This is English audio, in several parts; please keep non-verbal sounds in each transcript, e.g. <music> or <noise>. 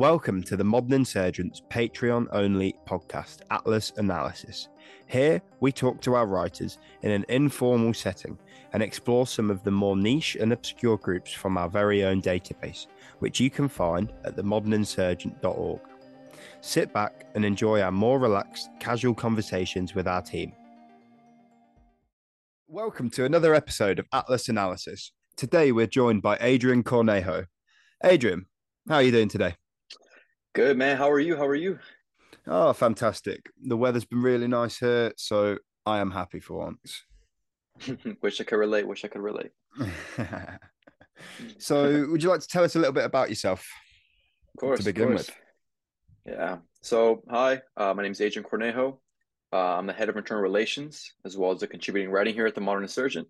Welcome to the Modern Insurgents Patreon only podcast, Atlas Analysis. Here, we talk to our writers in an informal setting and explore some of the more niche and obscure groups from our very own database, which you can find at themoderninsurgent.org. Sit back and enjoy our more relaxed, casual conversations with our team. Welcome to another episode of Atlas Analysis. Today, we're joined by Adrian Cornejo. Adrian, how are you doing today? Good man. How are you? How are you? Oh, fantastic. The weather's been really nice here, so I am happy for once. <laughs> wish I could relate. Wish I could relate. <laughs> so, would you like to tell us a little bit about yourself? Of course. To begin with. Yeah. So, hi, uh, my name is Adrian Cornejo. Uh, I'm the head of internal relations as well as a contributing writing here at the Modern Insurgent.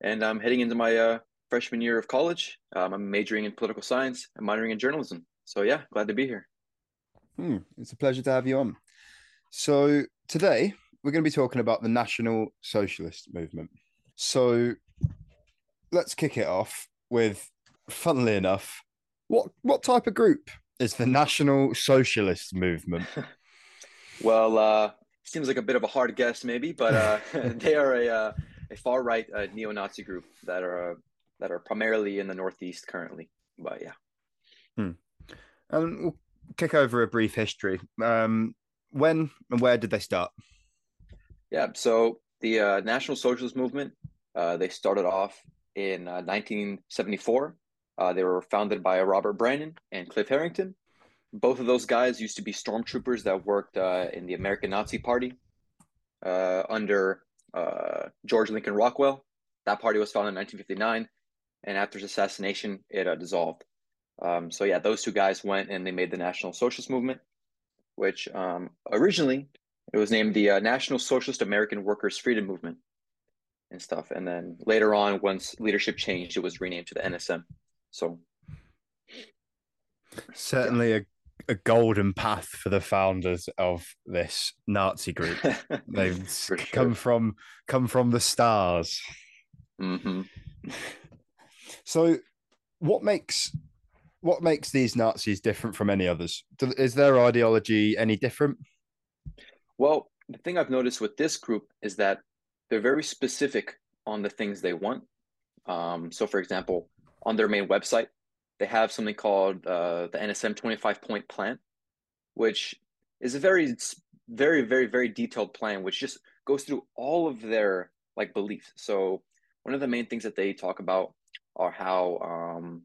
And I'm heading into my uh, freshman year of college. Um, I'm majoring in political science and minoring in journalism. So yeah, glad to be here. Hmm, it's a pleasure to have you on. So today we're going to be talking about the National Socialist Movement. So let's kick it off with, funnily enough, what what type of group is the National Socialist Movement? <laughs> well, uh, seems like a bit of a hard guess, maybe, but uh, <laughs> <laughs> they are a uh, a far right uh, neo-Nazi group that are uh, that are primarily in the Northeast currently. But yeah. Hmm. And we'll kick over a brief history. Um, when and where did they start? Yeah, so the uh, National Socialist Movement, uh, they started off in uh, 1974. Uh, they were founded by Robert Brannen and Cliff Herrington. Both of those guys used to be stormtroopers that worked uh, in the American Nazi Party uh, under George Lincoln Rockwell. That party was founded in 1959, and after his assassination, it dissolved. Um, so yeah, those two guys went and they made the National Socialist Movement, which um, originally it was named the uh, National Socialist American Workers Freedom Movement and stuff. And then later on, once leadership changed, it was renamed to the NSM. So certainly yeah. a, a golden path for the founders of this Nazi group. <laughs> They've sure. come from come from the stars. Mm-hmm. So, what makes what makes these Nazis different from any others? Is their ideology any different? Well, the thing I've noticed with this group is that they're very specific on the things they want. Um, so, for example, on their main website, they have something called uh, the NSM 25 point plan, which is a very, very, very, very detailed plan, which just goes through all of their like beliefs. So, one of the main things that they talk about are how um,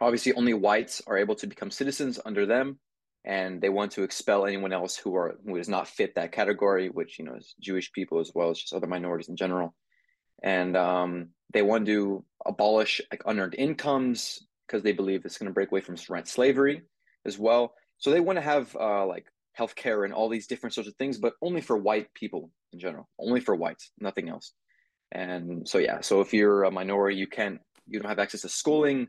obviously only whites are able to become citizens under them and they want to expel anyone else who are who does not fit that category which you know is jewish people as well as just other minorities in general. And um, they want to abolish like unearned incomes because they believe it's going to break away from rent slavery as well. So they want to have uh, like healthcare and all these different sorts of things but only for white people in general only for whites nothing else. And so yeah so if you're a minority you can't you don't have access to schooling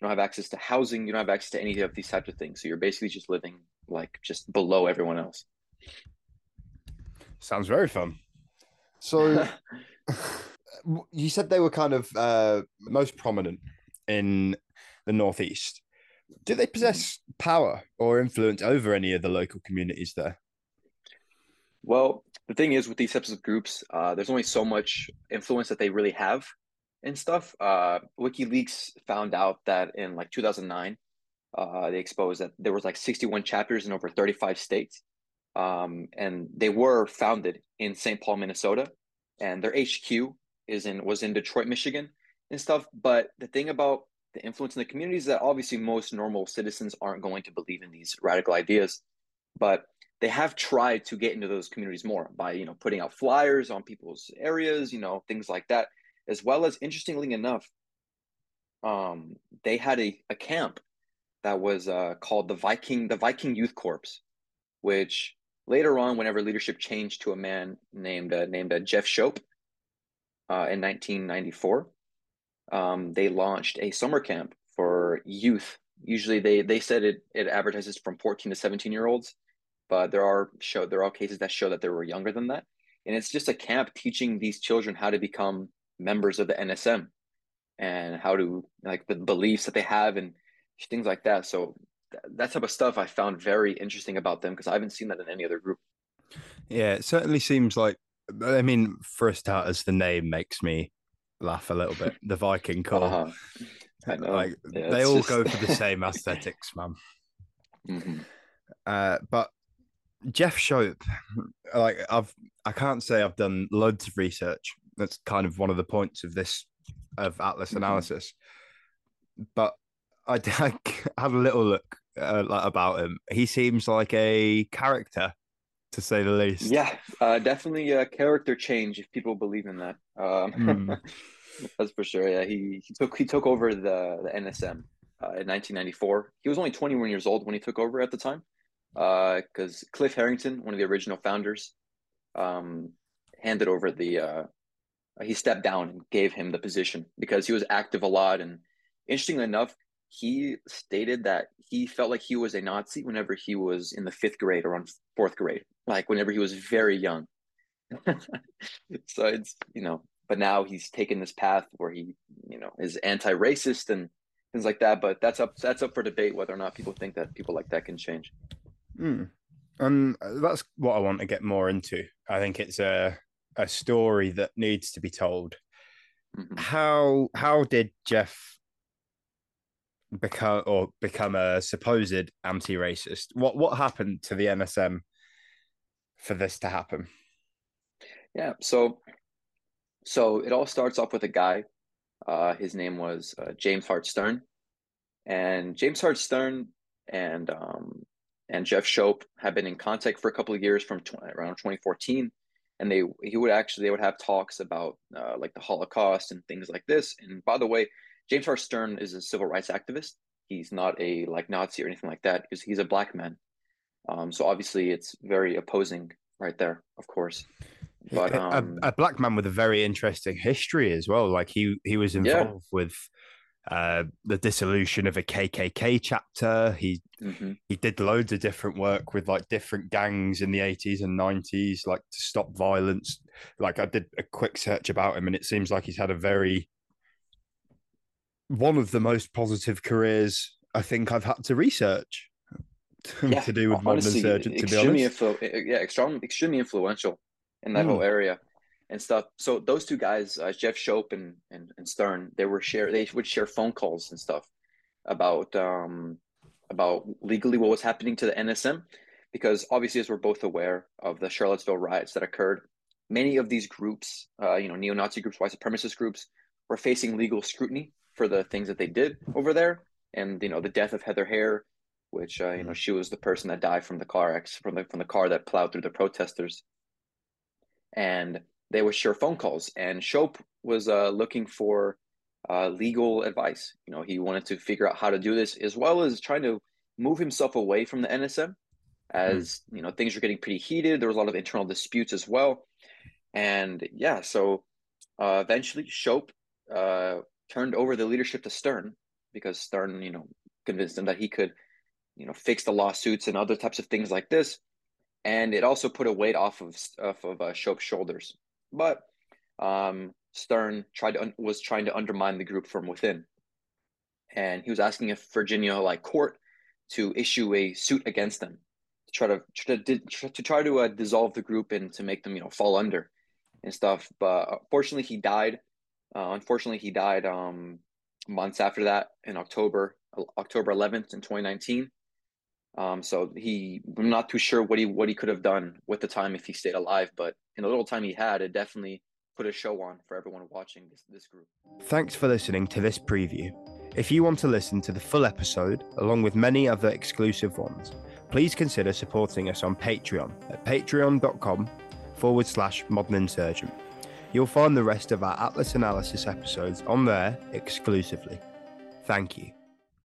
don't have access to housing, you don't have access to any of these types of things. So you're basically just living like just below everyone else. Sounds very fun. So <laughs> <laughs> you said they were kind of uh, most prominent in the Northeast. Do they possess power or influence over any of the local communities there? Well, the thing is with these types of groups, uh, there's only so much influence that they really have and stuff. Uh, WikiLeaks found out that in like 2009, uh, they exposed that there was like 61 chapters in over 35 states, um, and they were founded in St. Paul, Minnesota, and their HQ is in was in Detroit, Michigan, and stuff. But the thing about the influence in the community is that obviously most normal citizens aren't going to believe in these radical ideas, but they have tried to get into those communities more by you know putting out flyers on people's areas, you know things like that as well as interestingly enough, um, they had a, a camp that was uh, called the Viking the Viking Youth Corps, which later on, whenever leadership changed to a man named uh, named uh, Jeff Schoep uh, in 1994, um, they launched a summer camp for youth. Usually, they they said it it advertises from 14 to 17 year olds, but there are show there are cases that show that they were younger than that, and it's just a camp teaching these children how to become members of the NSM and how to like the beliefs that they have and things like that. So that type of stuff I found very interesting about them because I haven't seen that in any other group. Yeah, it certainly seems like. I mean, for a start, as the name makes me laugh a little bit. <laughs> The Viking call. Uh-huh. Like yeah, they all just... go for the <laughs> same aesthetics, man. Mm-hmm. Uh, but Jeff Schoep, like I've, I can't say I've done loads of research. That's kind of one of the points of this of Atlas mm-hmm. analysis. But I, <laughs> I had a little look uh, about him. He seems like a character, to say the least. Yeah, uh, definitely a character change if people believe in that. Um, mm. <laughs> That's for sure. Yeah, he, he took he took over the the NSM uh, in 1994. He was only 21 years old when he took over at the time, because uh, Cliff Herrington, one of the original founders, um, handed over the. He stepped down and gave him the position because he was active a lot. And interestingly enough, he stated that he felt like he was a Nazi whenever he was in the fifth grade or on fourth grade, like whenever he was very young. <laughs> so it's you know but now he's taken this path where he you know is anti-racist and things like that but that's up that's up for debate whether or not people think that people like that can change mm. and that's what i want to get more into i think it's a a story that needs to be told mm-hmm. how how did jeff become or become a supposed anti-racist what what happened to the nsm for this to happen yeah so so it all starts off with a guy. Uh, his name was uh, James Hart Stern, and James Hart Stern and um, and Jeff Schoep have been in contact for a couple of years from tw- around 2014, and they he would actually they would have talks about uh, like the Holocaust and things like this. And by the way, James Hart Stern is a civil rights activist. He's not a like Nazi or anything like that because he's a black man. Um, so obviously, it's very opposing right there, of course. But um, a, a, black man with a very interesting history as well. Like he he was involved yeah. with uh, the dissolution of a KKK chapter. He mm-hmm. he did loads of different work with like different gangs in the eighties and nineties, like to stop violence. Like I did a quick search about him, and it seems like he's had a very one of the most positive careers I think I've had to research <laughs> yeah, to do with modern insurgent. To be honest, influ- yeah, extremely extremely influential in that mm. whole area and stuff. So those two guys, uh, Jeff Schoep and, and, and Stern, they were share they would share phone calls and stuff about um about legally what was happening to the NSM, because obviously as we're both aware of the Charlottesville riots that occurred, many of these groups, uh, you know, neo-Nazi groups, white supremacist groups, were facing legal scrutiny for the things that they did over there, and you know the death of Heather Heyer, which uh, you know she was the person that died from the car ex from the from the car that plowed through the protesters and they would share phone calls. And Schoep was uh, looking for uh, legal advice. You know, he wanted to figure out how to do this, as well as trying to move himself away from the NSM, as mm. you know things were getting pretty heated. There was a lot of internal disputes as well, and yeah, so uh, eventually Schoep uh, turned over the leadership to Stern because Stern, you know, convinced him that he could, you know, fix the lawsuits and other types of things like this and it also put a weight off of off of uh, Schoep's shoulders. But um, Stern tried to was trying to undermine the group from within, and he was asking if Virginia like court to issue a suit against them to try to to, to try to uh, dissolve the group and to make them you know fall under and stuff. But fortunately, he died. Uh, unfortunately, he died um, months after that in October October 11th in 2019 um, so he, I'm not too sure what he what he could have done with the time if he stayed alive, but in the little time he had, it definitely put a show on for everyone watching this, this group. Thanks for listening to this preview. If you want to listen to the full episode, along with many other exclusive ones, please consider supporting us on Patreon at patreon.com forward slash modern insurgent. You'll find the rest of our Atlas analysis episodes on there exclusively. Thank you.